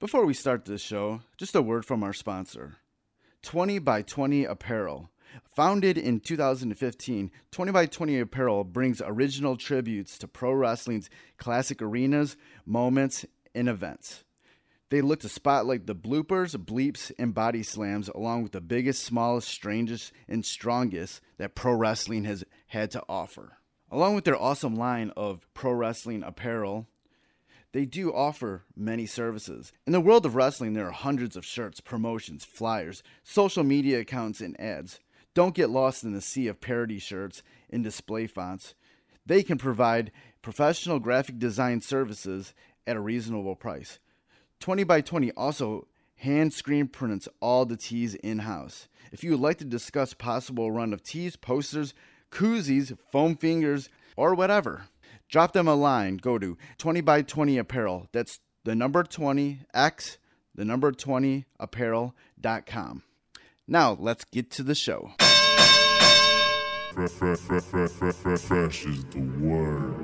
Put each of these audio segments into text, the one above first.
Before we start this show, just a word from our sponsor 20 by 20 Apparel. Founded in 2015, 20 by 20 Apparel brings original tributes to pro wrestling's classic arenas, moments, and events. They look to spotlight the bloopers, bleeps, and body slams, along with the biggest, smallest, strangest, and strongest that pro wrestling has had to offer. Along with their awesome line of pro wrestling apparel, they do offer many services. In the world of wrestling, there are hundreds of shirts, promotions, flyers, social media accounts, and ads. Don't get lost in the sea of parody shirts and display fonts. They can provide professional graphic design services at a reasonable price. 20 by 20 also hand screen prints all the tees in house. If you would like to discuss possible run of tees, posters, koozies, foam fingers, or whatever, drop them a line. Go to 20 by 20 apparel. That's the number 20 x the number 20 apparel.com. Now, let's get to the show. Fresh, is the word.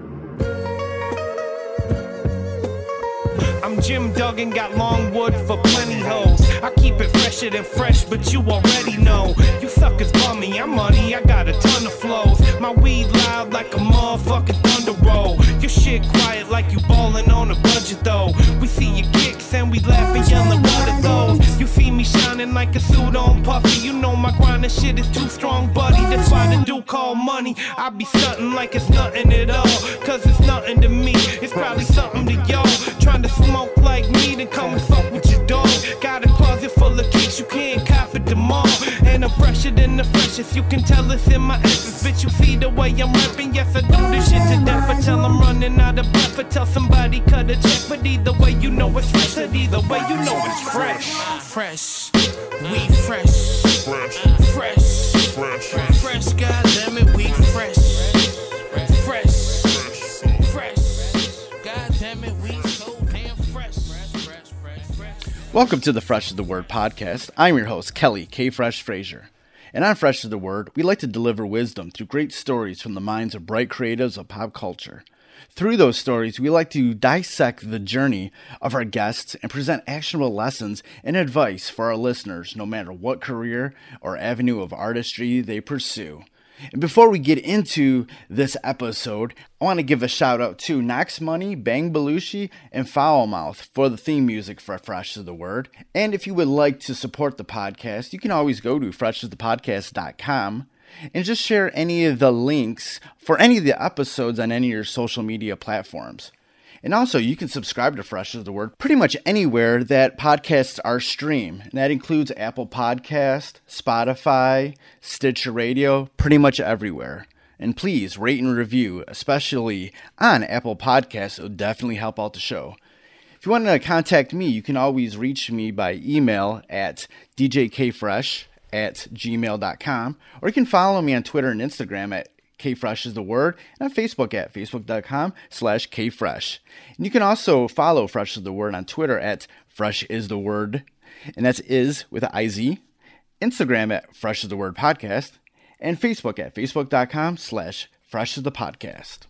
I'm Jim Duggan, got long wood for plenty hoes. I keep it fresher than fresh, but you already know. You suckers bummy, I'm money, I got a ton of flows. My weed loud like a motherfucking. Quiet like you ballin' on a budget though. We see your kicks and we laugh and yellin' what those? You see me shining like a suit on puffy. You know my grindin' shit is too strong, buddy. That's why the dude call money. I be stuntin' like it's nothing at all. Cause it's nothing to me. It's probably something to y'all. Trying to smoke like me, then come and fuck with your dog. Got a closet full of kicks, you can't cop it tomorrow. And I'm fresher than the freshest. You can tell it's in my essence. Bitch, you see the way I'm rapping. Yes, I do to death. I'm running out of breath. Tell somebody cut a check. But either way, you know it's fresh. Either way, you know it's fresh. Fresh. We fresh. Fresh, Fresh. Fresh, goddamn it, we fresh. Fresh. Fresh. Goddamn it, we so damn fresh. Fresh, fresh, fresh, fresh. Welcome to the Fresh of the Word podcast. I'm your host, Kelly K. Fresh Frazier. And on Fresh is the Word, we like to deliver wisdom through great stories from the minds of bright creatives of pop culture. Through those stories, we like to dissect the journey of our guests and present actionable lessons and advice for our listeners, no matter what career or avenue of artistry they pursue. And before we get into this episode, I want to give a shout out to Knox Money, Bang Belushi, and Foulmouth for the theme music for Fresh is the Word. And if you would like to support the podcast, you can always go to freshesthepodcast.com and just share any of the links for any of the episodes on any of your social media platforms. And also, you can subscribe to Fresh is the Word pretty much anywhere that podcasts are streamed. And that includes Apple Podcast, Spotify, Stitcher Radio, pretty much everywhere. And please rate and review, especially on Apple Podcasts. It will definitely help out the show. If you want to contact me, you can always reach me by email at djkfresh at gmail.com, or you can follow me on Twitter and Instagram at kfresh is the word, and on Facebook at facebook.com slash kfresh. And you can also follow Fresh is the Word on Twitter at fresh is the word, and that's is with IZ, Instagram at fresh is the word podcast, and Facebook at facebook.com slash fresh is the podcast.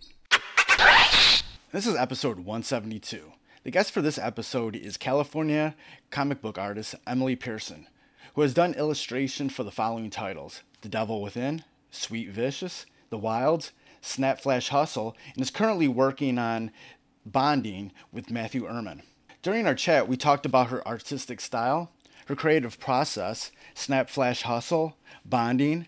This is episode 172. The guest for this episode is California comic book artist Emily Pearson, who has done illustration for the following titles The Devil Within, Sweet Vicious, The Wilds, Snap Flash Hustle, and is currently working on Bonding with Matthew Erman. During our chat, we talked about her artistic style, her creative process, Snap Flash Hustle, bonding,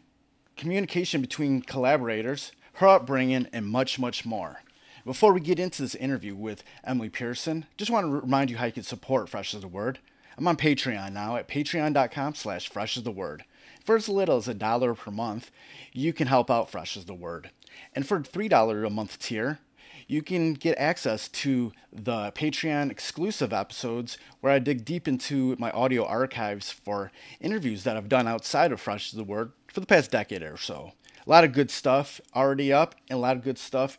communication between collaborators, her upbringing, and much, much more. Before we get into this interview with Emily Pearson, just want to remind you how you can support Fresh as the Word. I'm on Patreon now at patreon.com slash fresh as the word. For as little as a dollar per month, you can help out Fresh is the Word. And for $3 a month tier, you can get access to the Patreon exclusive episodes where I dig deep into my audio archives for interviews that I've done outside of Fresh is the Word for the past decade or so. A lot of good stuff already up and a lot of good stuff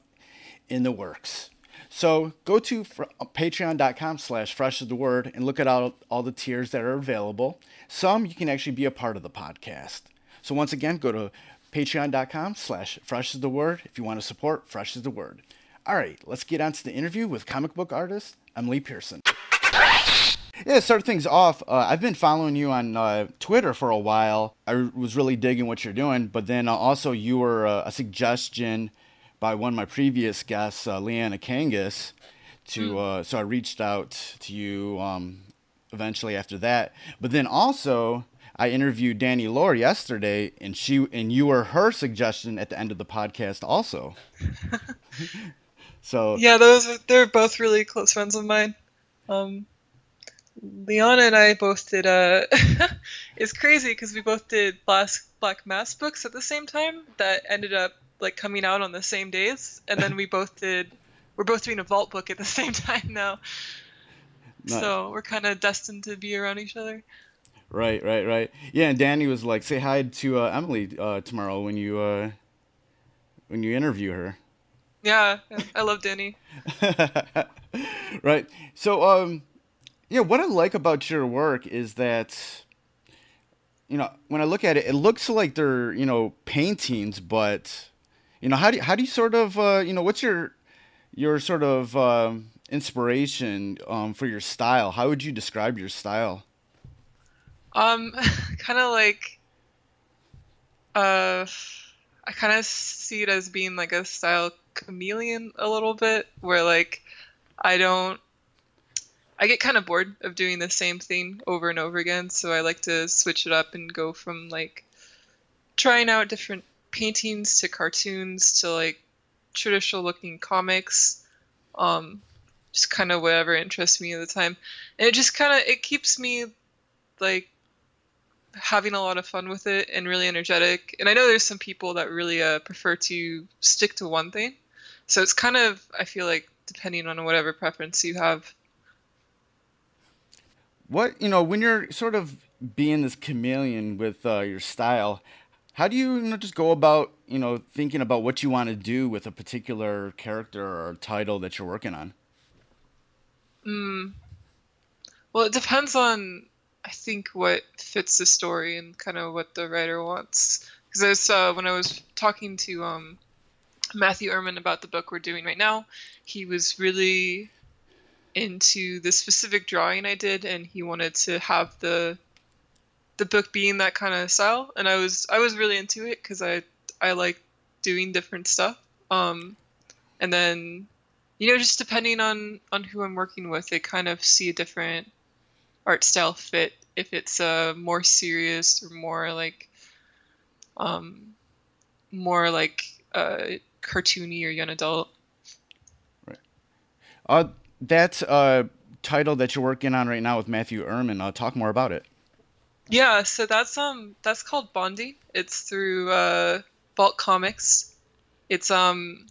in the works. So go to fr- patreon.com slash fresh is the word and look at all, all the tiers that are available. Some you can actually be a part of the podcast. So once again, go to patreon.com slash fresh is the word if you want to support Fresh is the Word. All right, let's get on to the interview with comic book artist Emily Pearson. Yeah, start things off. Uh, I've been following you on uh, Twitter for a while. I was really digging what you're doing, but then uh, also you were uh, a suggestion by one of my previous guests, uh, Liana Kangas, to Mm. uh, so I reached out to you um, eventually after that. But then also I interviewed Danny Lore yesterday, and she and you were her suggestion at the end of the podcast also. so Yeah, those are, they're both really close friends of mine. Um, Leon and I both did. Uh, it's crazy because we both did Black Black Mask books at the same time that ended up like coming out on the same days, and then we both did. We're both doing a vault book at the same time now, Nice. so we're kind of destined to be around each other. Right, right, right. Yeah, and Danny was like, "Say hi to uh, Emily uh, tomorrow when you uh, when you interview her." Yeah, I love Danny. right. So, um, yeah, what I like about your work is that, you know, when I look at it, it looks like they're you know paintings, but you know, how do you, how do you sort of uh, you know what's your your sort of um, inspiration um, for your style? How would you describe your style? Um, kind of like, uh, I kind of see it as being like a style chameleon a little bit, where like I don't, I get kind of bored of doing the same thing over and over again, so I like to switch it up and go from like trying out different paintings to cartoons to like traditional looking comics. Um, just kind of whatever interests me at the time, and it just kind of it keeps me like having a lot of fun with it and really energetic. And I know there's some people that really uh, prefer to stick to one thing. So it's kind of I feel like depending on whatever preference you have. What you know when you're sort of being this chameleon with uh, your style, how do you, you know, just go about you know thinking about what you want to do with a particular character or title that you're working on? Well, it depends on I think what fits the story and kind of what the writer wants. Because I was uh, when I was talking to um, Matthew Erman about the book we're doing right now, he was really into the specific drawing I did, and he wanted to have the the book being that kind of style. And I was I was really into it because I I like doing different stuff. Um, and then you know just depending on on who I'm working with, they kind of see a different art style fit if it's uh, more serious or more like um more like uh cartoony or young adult Right. Uh, that uh, title that you're working on right now with Matthew Erman. Uh, talk more about it. Yeah so that's um that's called bonding it's through uh vault comics it's um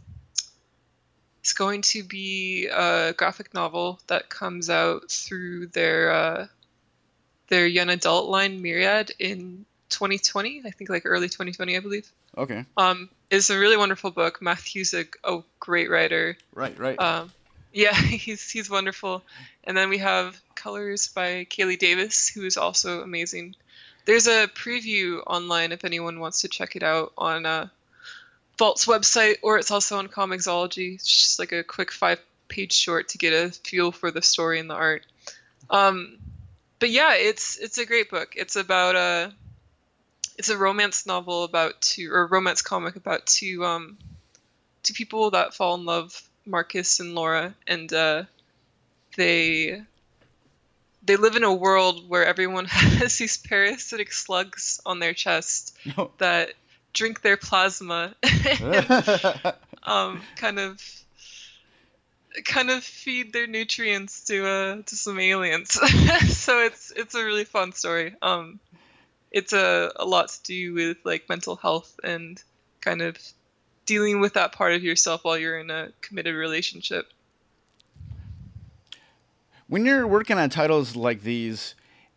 it's going to be a graphic novel that comes out through their uh their young adult line myriad in 2020 i think like early 2020 i believe Okay. um it's a really wonderful book matthew's a, a great writer Right. Right. um yeah he's he's wonderful. And then we have colors by kaylee davis who is also amazing. There's a preview online if anyone wants to check it out on uh vault's website or it's also on comixology. It's just like a quick five page short to get a feel for the story and the art. Um but yeah it's it's a great book. It's about uh it's a romance novel about two or romance comic about two um two people that fall in love marcus and laura and uh they they live in a world where everyone has these parasitic slugs on their chest No. that drink their plasma um, kind of kind of feed their nutrients to uh to some aliens. so it's it's a really fun story. Um, it's a a lot to do with like mental health and kind of dealing with that part of yourself while you're in a committed relationship. when you're working on titles like these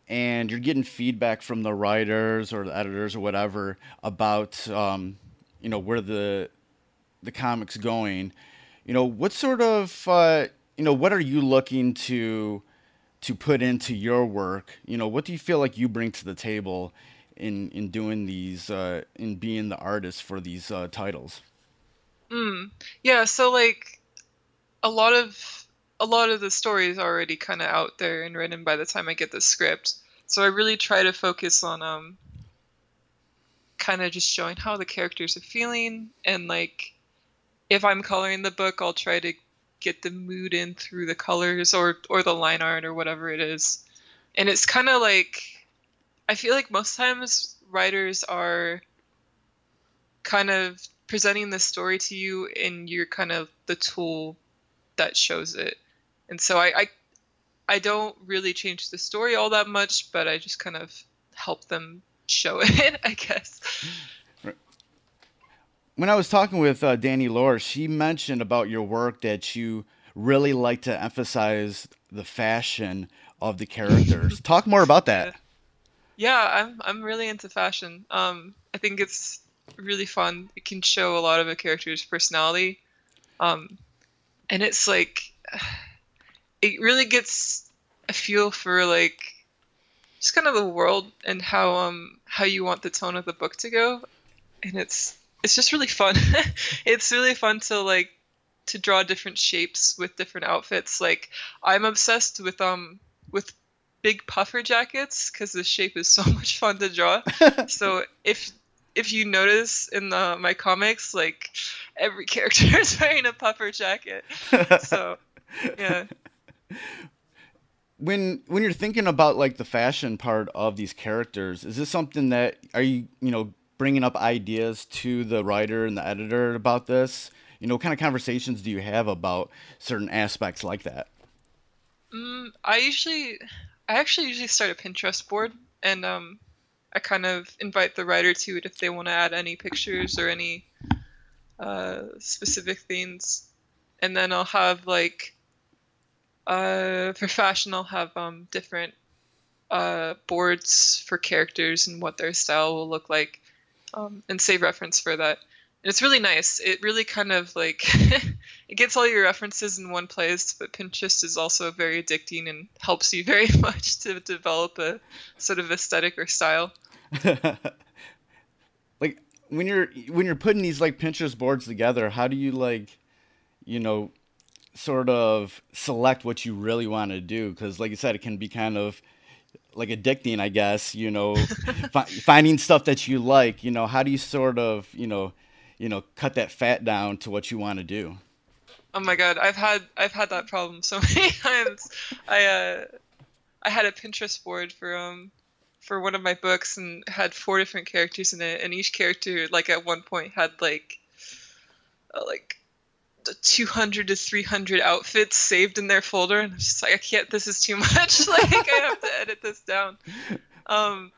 and you're getting feedback from the writers or the editors or whatever about um, you know where the the comics going you know what sort of uh, you know what are you looking to to put into your work you know what do you feel like you bring to the table in in doing these uh, in being the artist for these uh, titles Yeah, so like a lot of a lot of the story is already kind of out there and written by the time I get the script. So I really try to focus on um kind of just showing how the characters are feeling and like if I'm coloring the book, I'll try to get the mood in through the colors or or the line art or whatever it is. And it's kind of like I feel like most times writers are kind of presenting the story to you and you're kind of the tool that shows it. And so I, I I don't really change the story all that much, but I just kind of help them show it, I guess. When I was talking with uh, Danny Lore, she mentioned about your work that you really like to emphasize the fashion of the characters. Talk more about that. Yeah, I'm I'm really into fashion. Um, I think it's really fun. It can show a lot of a character's personality. Um, and it's like it really gets a feel for like just kind of the world and how um how you want the tone of the book to go and it's it's just really fun it's really fun to like to draw different shapes with different outfits like i'm obsessed with um with big puffer jackets because the shape is so much fun to draw so if if you notice in the, my comics like every character is wearing a puffer jacket. So yeah. When when you're thinking about like the fashion part of these characters is this something that are you you know bringing up ideas to the writer and the editor about this? You know what kind of conversations do you have about certain aspects like that? Mm, i usually i actually usually start a pinterest board and um i kind of invite the writer to it if they want to add any pictures or any uh, specific things and then i'll have like uh, for fashion, I'll have um, different uh, boards for characters and what their style will look like, um, and save reference for that. And it's really nice. It really kind of like it gets all your references in one place, but Pinterest is also very addicting and helps you very much to develop a sort of aesthetic or style. like when you're when you're putting these like Pinterest boards together, how do you like, you know, sort of select what you really want to do because like you said it can be kind of like addicting i guess you know fi- finding stuff that you like you know how do you sort of you know you know cut that fat down to what you want to do oh my god i've had i've had that problem so many times. I uh i had a pinterest board for um for one of my books and had four different characters in it and each character like at one point had like uh, like 200 to 300 outfits saved in their folder and i'm just like i can't this is too much like i have to edit this down. Um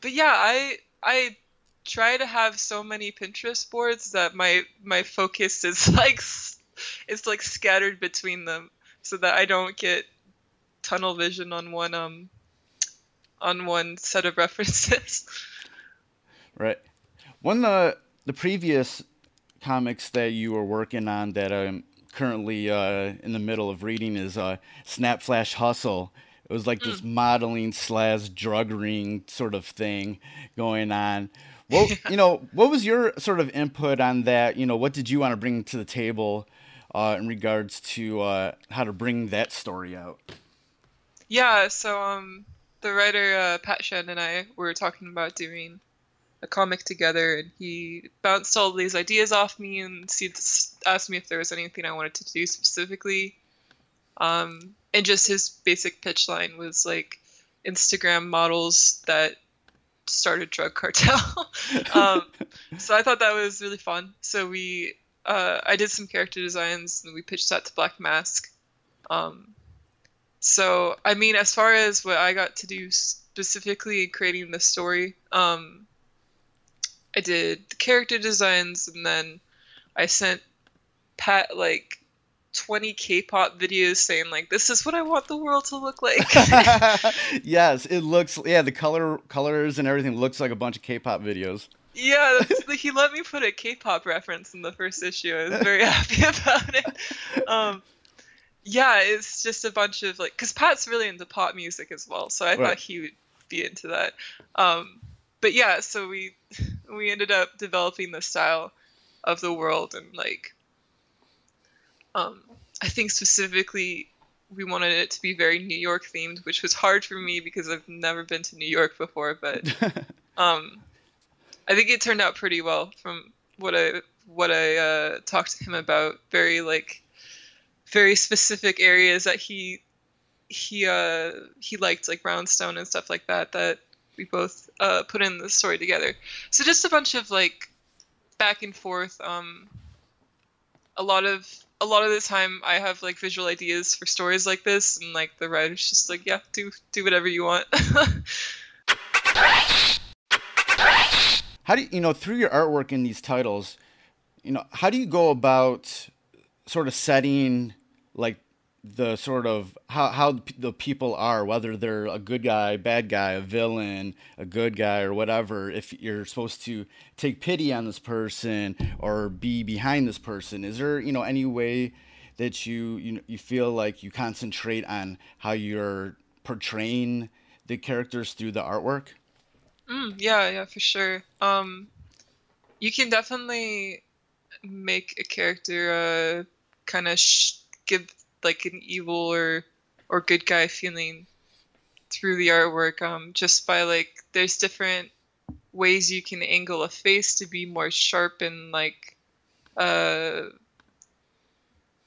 but yeah i i try to have so many pinterest boards that my my focus is like is like scattered between them so that i don't get tunnel vision on one um on one set of references right one the the previous comics that you were working on that I'm currently uh, in the middle of reading is uh, Snap Flash Hustle. It was like this mm. modeling slash drug ring sort of thing going on. Well, you know, what was your sort of input on that? You know, what did you want to bring to the table uh, in regards to uh, how to bring that story out? Yeah, so um, the writer uh, Pat Shand and I were talking about doing a comic together, and he bounced all these ideas off me and asked me if there was anything I wanted to do specifically. Um, and just his basic pitch line was like Instagram models that started drug cartel. um, so I thought that was really fun. So we, uh, I did some character designs and we pitched that to Black Mask. Um, so I mean, as far as what I got to do specifically in creating the story, um, I did the character designs, and then I sent Pat like 20 K-pop videos saying like this is what I want the world to look like. yes, it looks yeah, the color colors and everything looks like a bunch of K-pop videos. Yeah, he let me put a K-pop reference in the first issue. I was very happy about it. Um, yeah, it's just a bunch of like cuz Pat's really into pop music as well, so I right. thought he would be into that. Um, but yeah, so we we ended up developing the style of the world and like um I think specifically we wanted it to be very New York themed, which was hard for me because I've never been to New York before. But um, I think it turned out pretty well from what I what I uh, talked to him about. Very like very specific areas that he he uh he liked like brownstone and stuff like that that we both uh put in the story together so just a bunch of like back and forth um a lot of a lot of the time i have like visual ideas for stories like this and like the writer's just like yeah do do whatever you want How do you, you know through your artwork in these titles, you know, how do you go about sort of setting like the sort of how how the people are, whether they're a good guy, bad guy, a villain, a good guy, or whatever. If you're supposed to take pity on this person or be behind this person, is there you know any way that you you you feel like you concentrate on how you're portraying the characters through the artwork? Mm, yeah, yeah, for sure. Um, you can definitely make a character uh, kind of sh- give like an evil or or good guy feeling through the artwork. Um, just by like there's different ways you can angle a face to be more sharp and like uh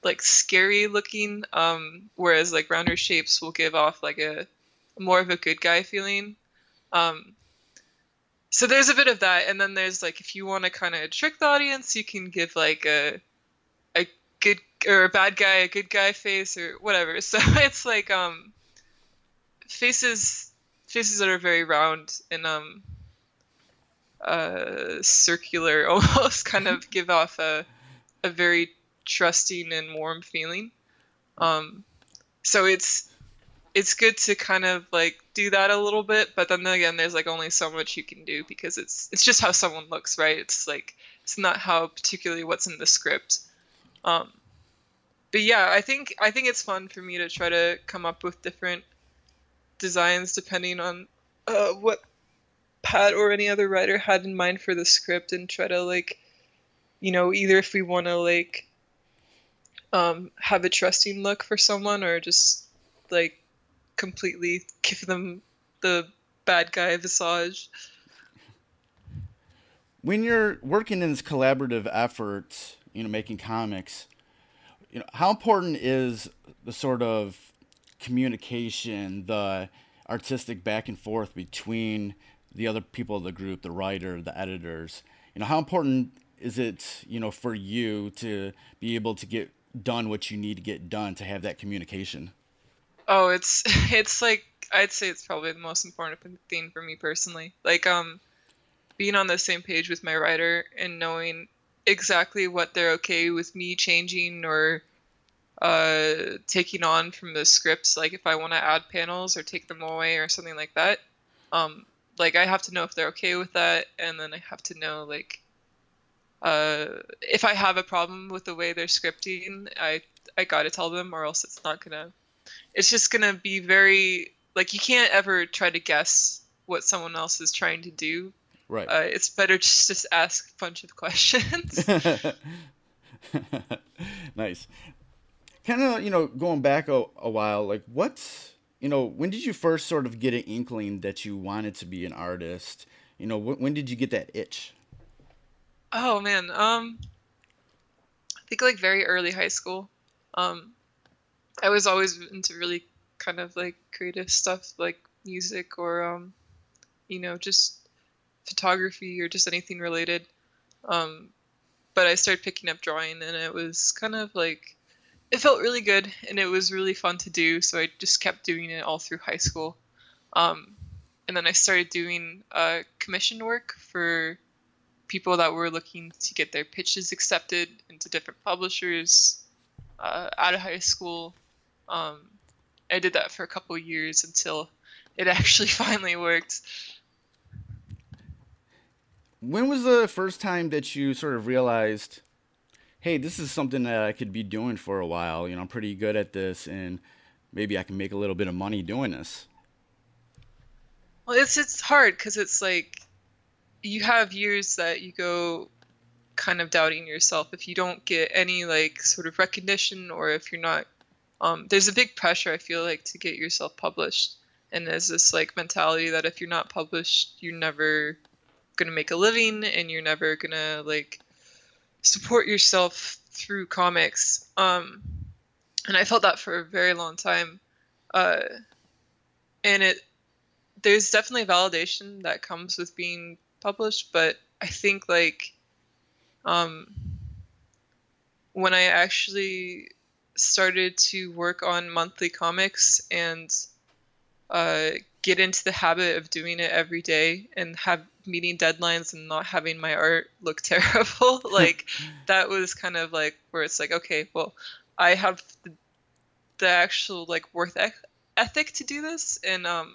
like scary looking. Um, whereas like rounder shapes will give off like a more of a good guy feeling. Um, so there's a bit of that and then there's like if you want to kind of trick the audience you can give like a a good or a bad guy a good guy face or whatever. So it's like um faces faces that are very round and um uh circular almost kind of give off a a very trusting and warm feeling. Um so it's it's good to kind of like do that a little bit, but then again, there's like only so much you can do because it's it's just how someone looks, right? It's like it's not how particularly what's in the script. Um, but yeah, I think I think it's fun for me to try to come up with different designs depending on uh, what Pat or any other writer had in mind for the script, and try to like, you know, either if we want to like um, have a trusting look for someone, or just like completely give them the bad guy visage. When you're working in this collaborative effort, you know, making comics, you know, how important is the sort of communication, the artistic back and forth between the other people of the group, the writer, the editors? You know, how important is it, you know, for you to be able to get done what you need to get done to have that communication? Oh, it's it's like I'd say it's probably the most important thing for me personally. Like um being on the same page with my writer and knowing exactly what they're okay with me changing or uh taking on from the scripts like if I want to add panels or take them away or something like that. Um like I have to know if they're okay with that and then I have to know like uh if I have a problem with the way they're scripting, I I got to tell them or else it's not to it's just gonna be very like you can't ever try to guess what someone else is trying to do. Right. Uh, it's better just just ask a bunch of questions. nice. Kind of, you know, going back a, a while, like what's, you know, when did you first sort of get an inkling that you wanted to be an artist? You know, wh- when did you get that itch? oh man, um, I think like very early high school. Um, I was always into really kind of like creative stuff like music or um, you know just photography or just anything related. Um, but I started picking up drawing and it was kind of like it felt really good and it was really fun to do. So I just kept doing it all through high school. Um, and then I started doing uh, commission work for people that were looking to get their pitches accepted into different publishers uh, out of high school um, I did that for a couple years until it actually finally worked. When was the first time that you sort of realized, hey, this is something that I could be doing for a while? You know, I'm pretty good at this, and maybe I can make a little bit of money doing this. Well, it's it's hard because it's like you have years that you go kind of doubting yourself if you don't get any like sort of recognition or if you're not um, there's a big pressure i feel like to get yourself published. And there's this like mentality that if you're not published you're never gonna make a living and you're never gonna like support yourself through comics. Um, and i felt that for a very long time. Uh, and it there's definitely validation that comes with being published but i think like um, when I actually started to work on monthly comics and uh, get into the habit of doing it every day and have meeting deadlines and not having my art look terrible. Like that was kind of like where it's like okay well i have the, the actual like worth ethic to do this and um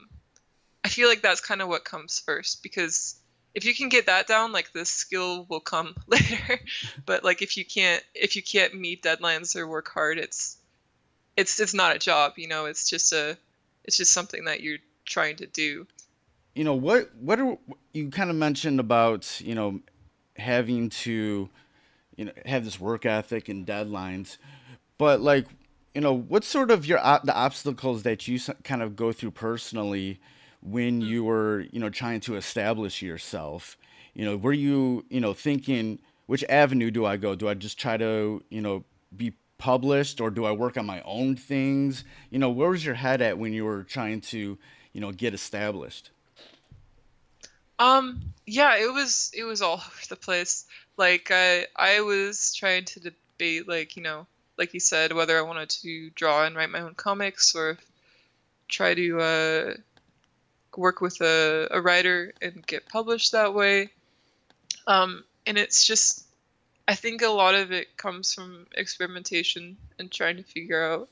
i feel like that's kind of what comes first because if you can get that down, like the skill will come later. but like if you can't if you can't meet deadlines or work hard, it's it's it's not a job, you know, it's just a it's just something that you're trying to do. You know, what what are you kind of mentioned about, you know, having to you know, have this work ethic and deadlines. But like, you know, what sort of your the obstacles that you kind of go through personally when you were you know trying to establish yourself you know were you you know thinking which avenue do i go? Do i just try to you know be published or do i work on my own things? You know where was your head at when you were trying to you know get established? Um yeah it was it was all over the place. Like i i was trying to debate like you know like you said whether i wanted to draw and write my own comics or try to uh work with a, a writer and get published that way. Um, and it's just, I think a lot of it comes from experimentation and trying to figure out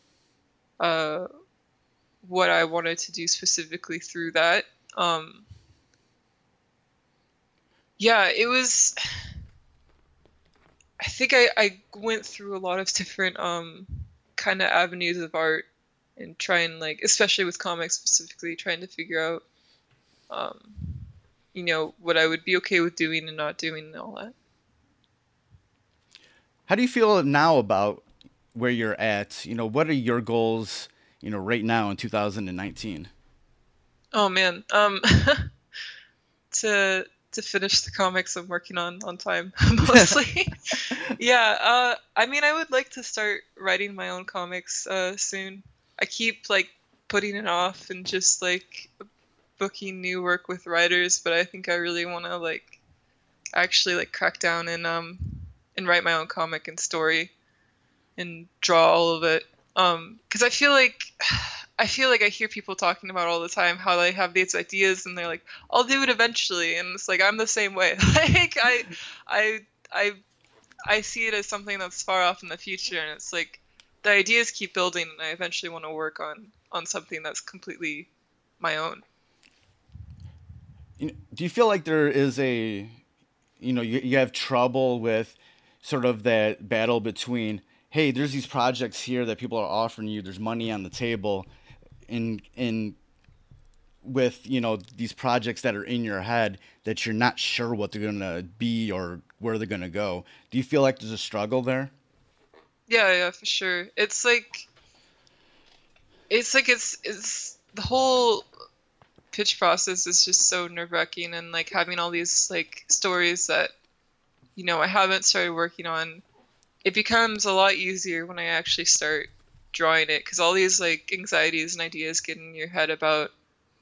uh, what I wanted to do specifically through that. Um, yeah, it was. I think I, I went through a lot of different um, kind of avenues of art and trying like especially with comics specifically trying to figure out um, you know, what I would be okay with doing and not doing and all that. How do you feel now about where you're at? You know, what are your goals, you know, right now in 2019? Oh man, um to to finish the comics I'm working on on time mostly. yeah, uh I mean I would like to start writing my own comics uh soon. I keep like putting it off and just like booking new work with writers, but I think I really want to like actually like crack down and um and write my own comic and story and draw all of it. Um, because I feel like I feel like I hear people talking about all the time how they have these ideas and they're like, I'll do it eventually, and it's like I'm the same way. like I, I, I, I see it as something that's far off in the future, and it's like the ideas keep building, and I eventually want to work on on something that's completely my own do you feel like there is a you know you, you have trouble with sort of that battle between hey there's these projects here that people are offering you there's money on the table in in with you know these projects that are in your head that you're not sure what they're going to be or where they're going to go? Do you feel like there's a struggle there? Yeah yeah for sure. It's like it's like it's it's the whole pitch process is just so nerve wracking and like having all these like stories that you know I haven't started working on. It becomes a lot easier when I actually start drawing it because all these like anxieties and ideas get in your head about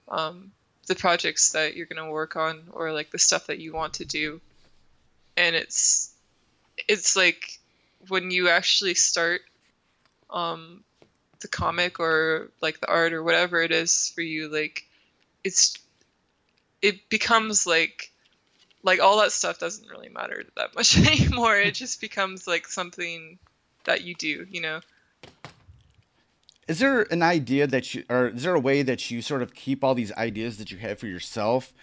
um, the projects that you're gonna work on or like the stuff that you want to do, and it's it's like when you actually start um, the comic or like the art or whatever it is for you like it's it becomes like like all that stuff doesn't really matter that much anymore. It just becomes like something that you do, you know. Is there an idea that you or is there a way that you sort of keep all these ideas that you have for yourself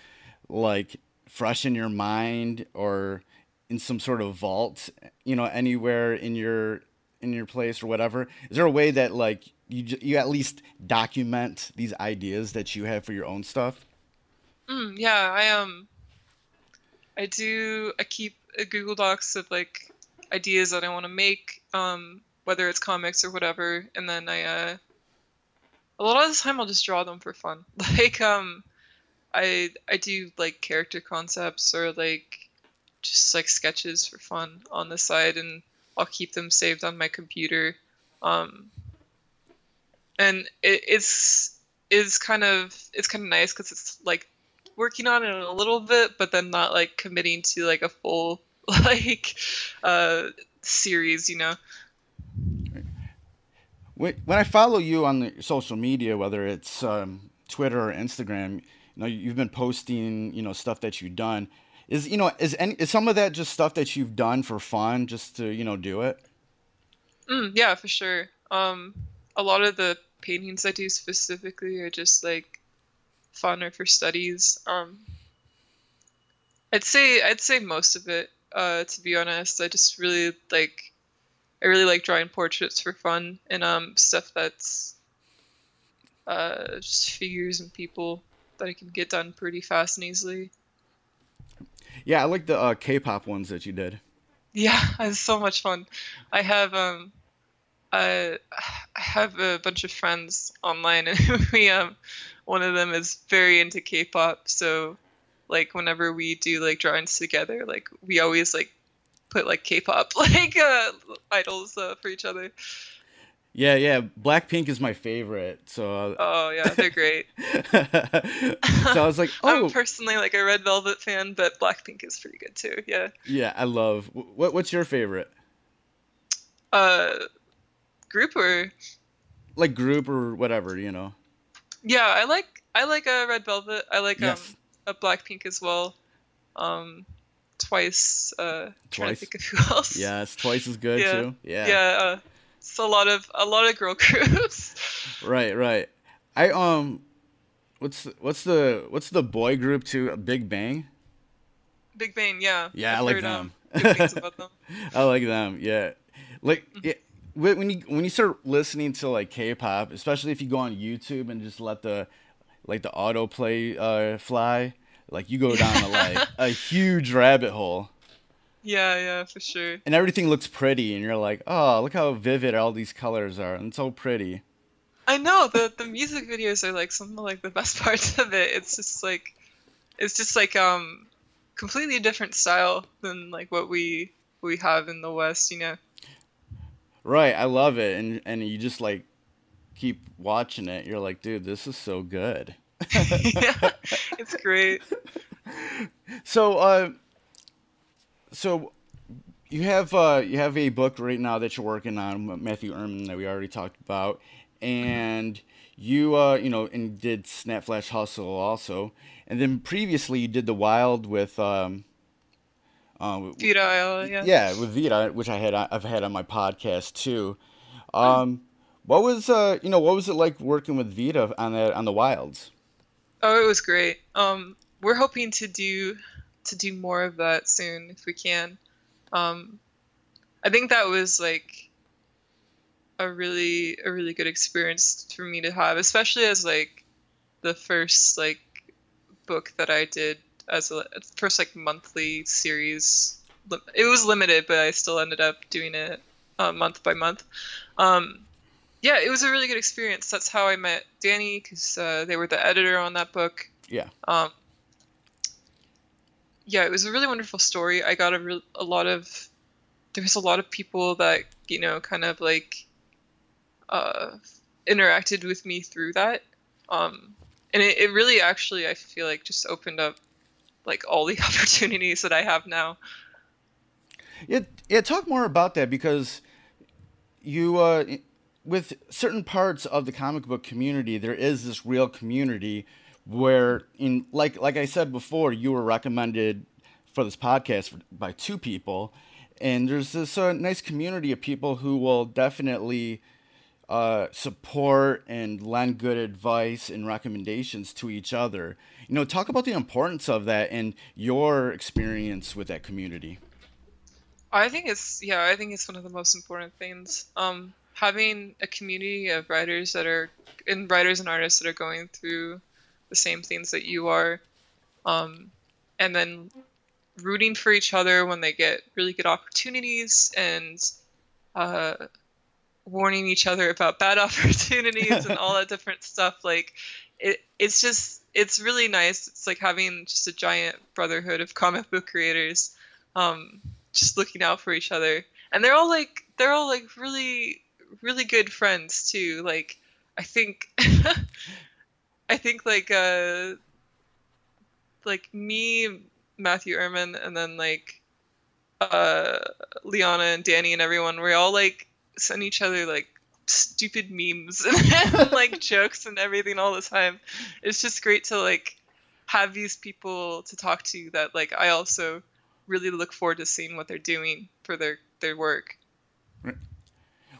like fresh in your mind or in some sort of vault, you know, anywhere in your in your place or whatever? Is there a way that like you you at least document these ideas that you have for your own stuff? Mm, yeah, I um, I do. I keep a Google Docs of like ideas that I want to make, um, whether it's comics or whatever, and then I uh, a lot of the time I'll just draw them for fun. Like um, I I do like character concepts or like just like sketches for fun on the side, and I'll keep them saved on my computer. Um, and it, it's is kind of it's kind of nice because it's like working on it a little bit, but then not like committing to like a full like uh series, you know. When when I follow you on the social media, whether it's um, Twitter or Instagram, you know you've been posting, you know, stuff that you've done. Is you know is any is some of that just stuff that you've done for fun, just to you know do it? Mm, yeah, for sure. Um, a lot of the paintings I do specifically are just like fun or for studies. Um, I'd say I'd say most of it. Uh, to be honest, I just really like I really like drawing portraits for fun and um stuff that's uh just figures and people that I can get done pretty fast and easily. Yeah, I like the uh, K-pop ones that you did. Yeah, it's so much fun. I have um I I have a bunch of friends online and we um one of them is very into K-pop, so like whenever we do like drawings together, like we always like put like K-pop like uh idols uh, for each other. Yeah, yeah. Blackpink is my favorite. So, uh, Oh yeah, they're great. so I was like, oh, I'm personally like a Red Velvet fan, but Blackpink is pretty good too. Yeah. yeah, I love. What what's your favorite? Uh, group or Like group or whatever, you know. yeah, I like I like a Red Velvet. I like Yes. um a Blackpink as well. Um, twice. Uh, trying Twice. to think of who else. Yeah, it's twice as good Yeah. too. Yeah. Yeah. Uh, it's a lot of a lot of girl groups. Right, right. I um, what's what's the what's the boy group to Big Bang? Big Bang, yeah. Yeah, I I've like heard, um, them. them. I like them. Yeah, like yeah, when when you when you start listening to like K-pop, especially if you go on YouTube and just let the like the autoplay uh, fly, like you go down to like a huge rabbit hole, Yeah, yeah, for sure. and everything looks pretty, and you're like, oh, look how vivid all these colors are, and so pretty. I know the the music videos are like some of like the best parts of it. It's just like it's just like um completely different style than like what we we have in the West, you know. Right, I love it, and and you just like keep watching it. You're like, dude, this is so good. yeah, it's great. So, uh, so you have uh, you have a book right now that you're working on, Matthew Erman, that we already talked about, and you uh, you know, and did Snap Flash Hustle also, and then previously you did the Wild with um, Vita Ayala, yeah. yeah, with Vita, which I had I've had on my podcast too. Um, what was uh, you know, what was it like working with Vita on that on the Wilds? Oh, it was great. Um, we're hoping to do to do more of that soon if we can. Um, I think that was like a really a really good experience for me to have, especially as like the first like book that I did as a first like monthly series. It was limited, but I still ended up doing it uh, month by month. Um, yeah, it was a really good experience. That's how I met Danny because uh, they were the editor on that book. Yeah. Um, yeah, it was a really wonderful story. I got a, re- a lot of there was a lot of people that you know kind of like uh, interacted with me through that, um, and it, it really actually I feel like just opened up like all the opportunities that I have now. Yeah, yeah. Talk more about that because you, uh, with certain parts of the comic book community, there is this real community where, in like like I said before, you were recommended for this podcast by two people, and there's this uh, nice community of people who will definitely uh, support and lend good advice and recommendations to each other. You know, talk about the importance of that and your experience with that community. I think it's yeah, I think it's one of the most important things. Um, having a community of writers that are and writers and artists that are going through the same things that you are, um, and then rooting for each other when they get really good opportunities and uh, warning each other about bad opportunities and all that different stuff. Like it, it's just it's really nice. It's like having just a giant brotherhood of comic book creators, um, just looking out for each other. And they're all like they're all like really really good friends too. Like I think I think like uh like me, Matthew Erman, and then like uh Liana and Danny and everyone, we all like send each other like stupid memes and like jokes and everything all the time. It's just great to like have these people to talk to that like I also really look forward to seeing what they're doing for their their work.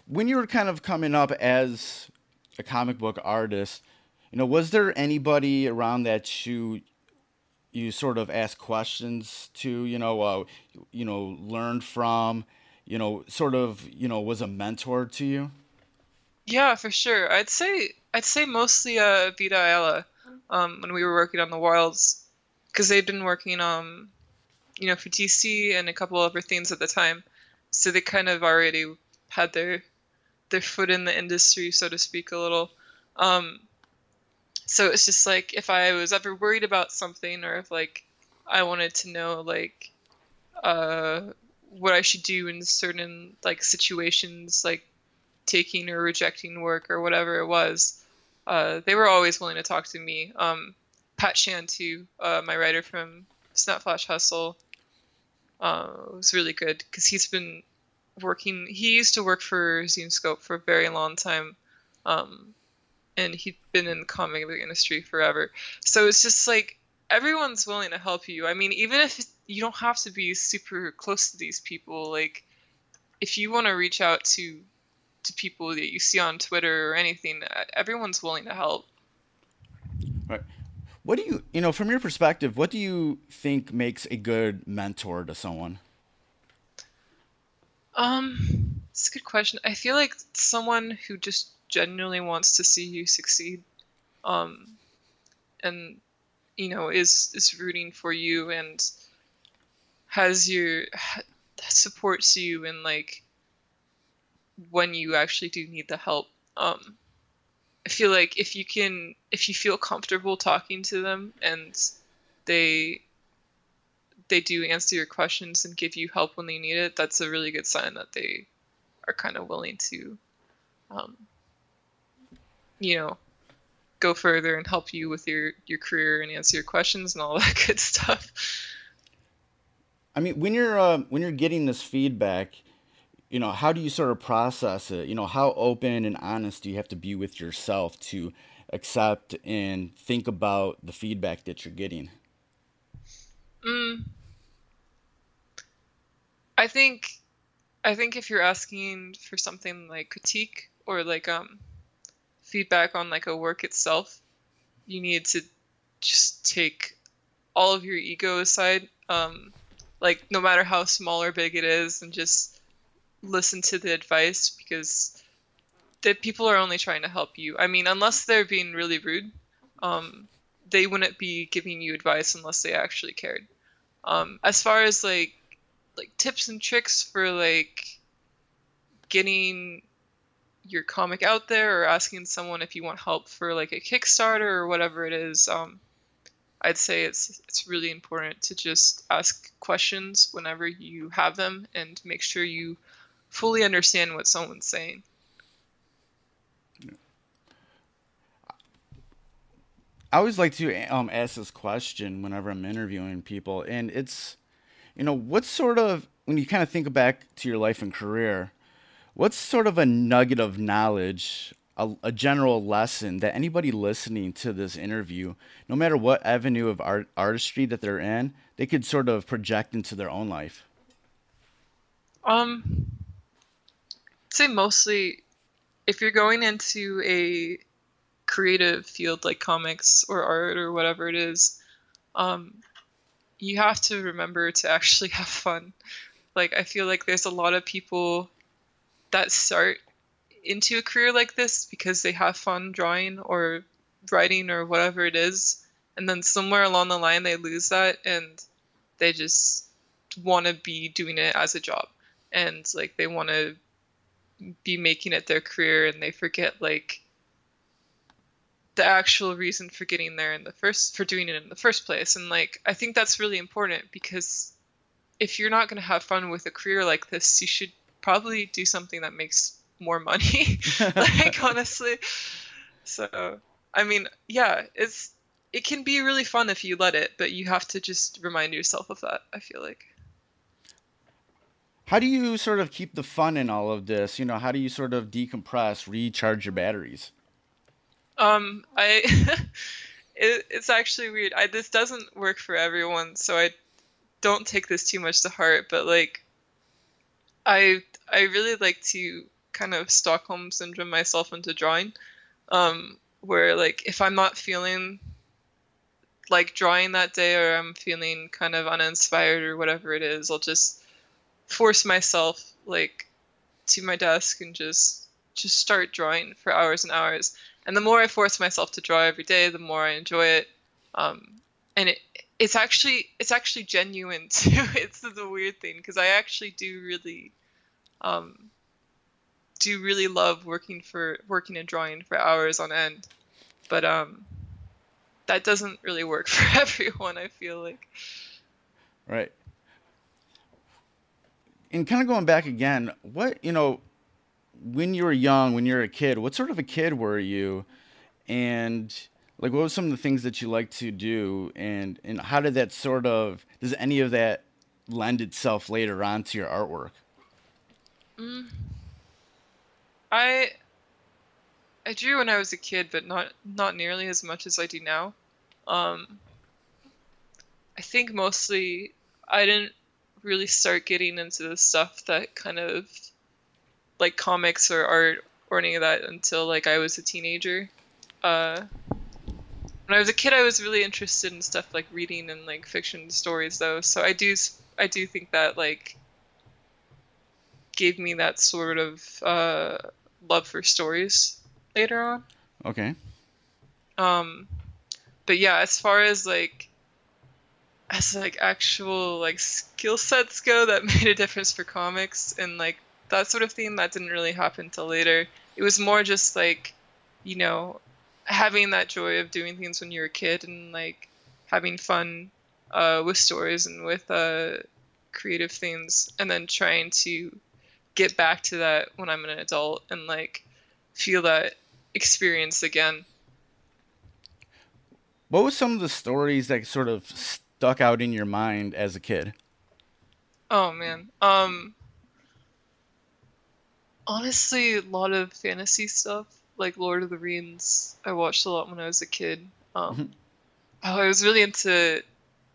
When you were kind of coming up as a comic book artist, you know, was there anybody around that you you sort of asked questions to, you know, uh, you know, learned from, you know, sort of, you know, was a mentor to you? Yeah, for sure. I'd say I'd say mostly uh, Vita Ayala um, when we were working on the Wilds, because they'd been working um, you know, for DC and a couple other things at the time, so they kind of already had their their foot in the industry, so to speak, a little. Um, so it's just like if I was ever worried about something, or if like I wanted to know like uh, what I should do in certain like situations, like taking or rejecting work or whatever it was, uh, they were always willing to talk to me. Um, Pat Shand too, uh, my writer from Snap Flash Hustle, uh, was really good because he's been working. He used to work for Zenescope for a very long time, um, and he'd been in the comic book industry forever. So it's just like everyone's willing to help you. I mean, even if you don't have to be super close to these people, like if you want to reach out to to people that you see on Twitter or anything, everyone's willing to help. Right. What do you, you know, from your perspective, what do you think makes a good mentor to someone? Um, it's a good question. I feel like someone who just genuinely wants to see you succeed, um, and you know is is rooting for you and has your supports you in like when you actually do need the help. Um, I feel like if you can, if you feel comfortable talking to them and they they do answer your questions and give you help when they need it, that's a really good sign that they are kind of willing to, um, you know, go further and help you with your your career and answer your questions and all that good stuff. I mean, when you're uh, when you're getting this feedback, you know, how do you sort of process it? You know, how open and honest do you have to be with yourself to accept and think about the feedback that you're getting? Mm. I think I think if you're asking for something like critique or like um feedback on like a work itself, you need to just take all of your ego aside. Um like no matter how small or big it is and just listen to the advice because the people are only trying to help you. I mean, unless they're being really rude, um, they wouldn't be giving you advice unless they actually cared. Um, as far as like like tips and tricks for like getting your comic out there or asking someone if you want help for like a Kickstarter or whatever it is, um, I'd say it's it's really important to just ask questions whenever you have them and make sure you fully understand what someone's saying. I always like to um, ask this question whenever I'm interviewing people, and it's, you know, what sort of when you kind of think back to your life and career, what's sort of a nugget of knowledge, a, a general lesson that anybody listening to this interview, no matter what avenue of art artistry that they're in, they could sort of project into their own life. Um, say mostly if you're going into a creative field like comics or art or whatever it is, um, you have to remember to actually have fun. Like I feel like there's a lot of people that start into a career like this because they have fun drawing or writing or whatever it is, and then somewhere along the line they lose that and they just want to be doing it as a job. And like they want to be making it their career and they forget like the actual reason for getting there in the first for doing it in the first place. And like i think that's really important because if you're not going to have fun with a career like this you should probably do something that makes more money like honestly so i mean yeah it's it can be really fun if you let it but you have to just remind yourself of that i feel like How do you sort of keep the fun in all of this? You know, how do you sort of decompress, recharge your batteries? Um, I it, it's actually weird. I this doesn't work for everyone, so I don't take this too much to heart. But like, I I really like to kind of Stockholm syndrome myself into drawing. Um, where like if I'm not feeling like drawing that day, or I'm feeling kind of uninspired or whatever it is, I'll just force myself like to my desk and just just start drawing for hours and hours. And the more I force myself to draw every day, the more I enjoy it. Um, and it it's actually it's actually genuine too. it's the weird thing because I actually do really um, do really love working for working and drawing for hours on end. But um, that doesn't really work for everyone. I feel like. Right. And kind of going back again, what, you know, when you were young, when you were a kid, what sort of a kid were you? And like what were some of the things that you like to do and and how did that sort of does any of that lend itself later on to your artwork? I I drew when I was a kid, but not not nearly as much as I do now. Um, I think mostly I didn't really start getting into the stuff that kind of like comics or art or any of that until like I was a teenager. Uh, when I was a kid, I was really interested in stuff like reading and like fiction stories, though. So I do I do think that like gave me that sort of uh, love for stories later on. Okay. Um, but yeah, as far as like as like actual like skill sets go, that made a difference for comics and like that sort of thing. That didn't really happen till later. It was more just like, you know, having that joy of doing things when you're a kid and like having fun uh, with stories and with uh, creative things, and then trying to get back to that when I'm an adult and like feel that experience again. What was some of the stories that sort of stuck out in your mind as a kid? Oh man. Um honestly a lot of fantasy stuff, like Lord of the Rings. I watched a lot when I was a kid. Um oh, I was really into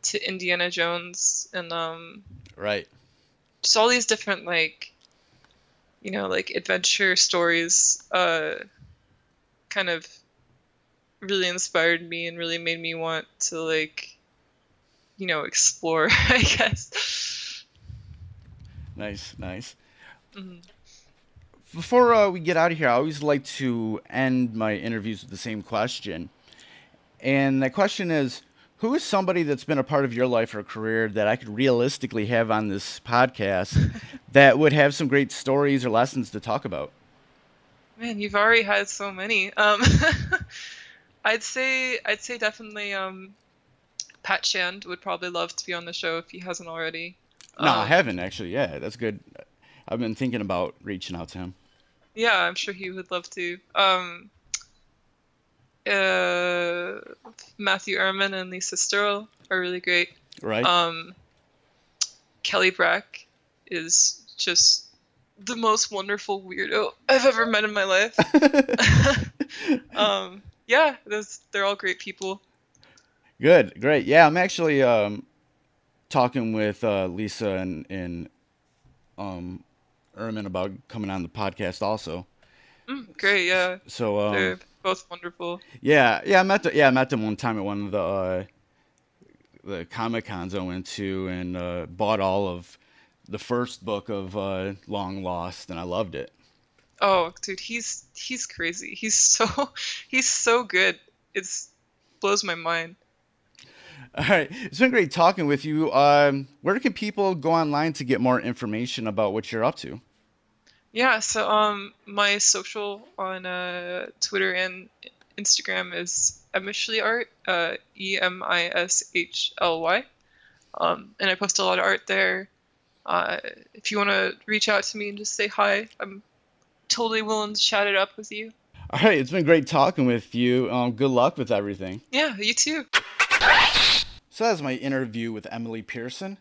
to Indiana Jones and um Right. just all these different like you know, like adventure stories uh kind of really inspired me and really made me want to like you know, explore, I guess. Nice, nice. Mhm. Before uh, we get out of here, I always like to end my interviews with the same question. And that question is Who is somebody that's been a part of your life or career that I could realistically have on this podcast that would have some great stories or lessons to talk about? Man, you've already had so many. Um, I'd say I'd say definitely um, Pat Shand would probably love to be on the show if he hasn't already. No, I Um, haven't actually. Yeah, that's good. I've been thinking about reaching out to him. Yeah, I'm sure he would love to. Um, uh, Matthew Erman and Lisa Sterle are really great. Right? Um, Kelly Brack is just the most wonderful weirdo I've ever met in my life. um, yeah, those, they're all great people. Good, great. Yeah, I'm actually um, talking with uh, Lisa and, and um, Erman about coming on the podcast also. Mm, great, yeah. So um, They're both wonderful. yeah, yeah, I met the, yeah I met them one time at one of the uh, the comic cons I went to and uh, bought all of the first book of uh, Long Lost and I loved it. Oh, dude, he's he's crazy. He's so he's so good. It's blows my mind. All right, it's been great talking with you. Um, where can people go online to get more information about what you're up to? Yeah, so um, my social on uh, Twitter and Instagram is Emishly Art, uh, E M I S H L Y, um, and I post a lot of art there. Uh, if you want to reach out to me and just say hi, I'm totally willing to chat it up with you. All right, it's been great talking with you. Um, good luck with everything. Yeah, you too. So that's my interview with Emily Pearson.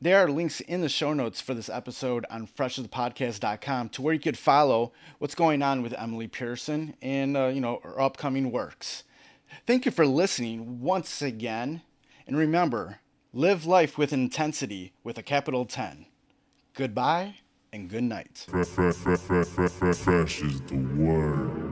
There are links in the show notes for this episode on freshthepodcast.com to where you could follow what's going on with Emily Pearson and uh, you know her upcoming works. Thank you for listening once again, and remember, live life with intensity with a capital 10. Goodbye and good night. Fresh is the word.